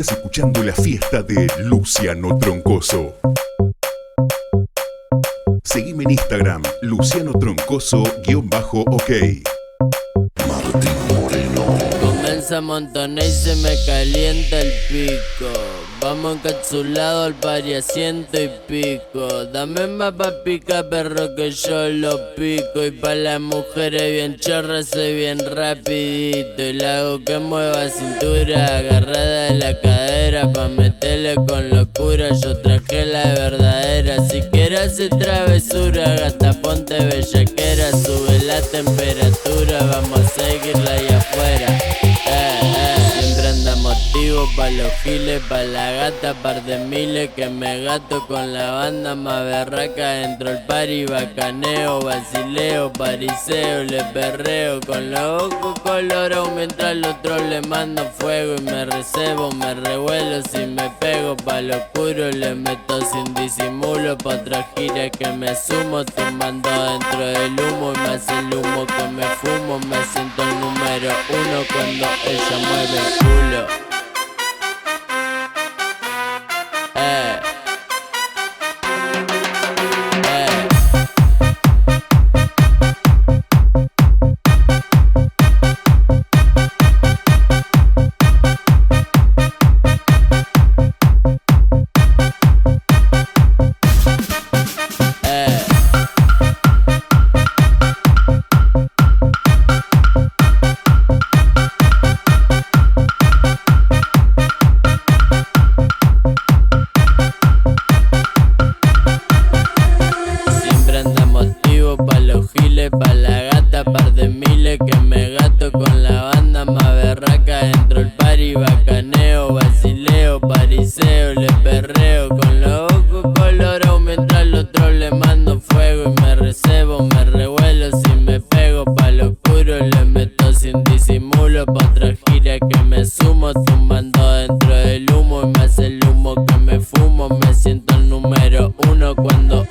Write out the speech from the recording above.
Estás escuchando la fiesta de Luciano Troncoso. Seguime en Instagram, Luciano Troncoso-OK. Martín Moreno. Comienza a montonar y se me calienta el pico. Vamos encapsulado al pari a ciento y pico. Dame más pa' pica, perro, que yo lo pico. Y pa' las mujeres bien chorras soy bien rapidito. Y la hago que mueva cintura, agarrada de la cadera. Pa' meterle con locura, yo traje la verdadera. Si quieres hacer travesura, gata, ponte bellaquera. Sube la temperatura, vamos a seguirla allá pa' los giles, pa' la gata, par de miles que me gato con la banda más berraca dentro el party, bacaneo, vacileo, pariseo, le perreo con los ojos colorados mientras al otro le mando fuego y me recebo, me revuelo si me pego pa' lo oscuro, le meto sin disimulo pa' otra gira que me sumo, tumbando dentro del humo y hace el humo que me fumo, me siento el número uno cuando ella mueve el culo. que me gato con la banda más berraca. Dentro el party, bacaneo, basileo, pariseo, le perreo. Con los ojos colorados mientras los otro le mando fuego. Y me recebo, me revuelo si me pego. Pa' lo oscuro le meto sin disimulo. Pa' otra gira que me sumo, tumbando dentro del humo. Y me hace el humo que me fumo, me siento el número uno cuando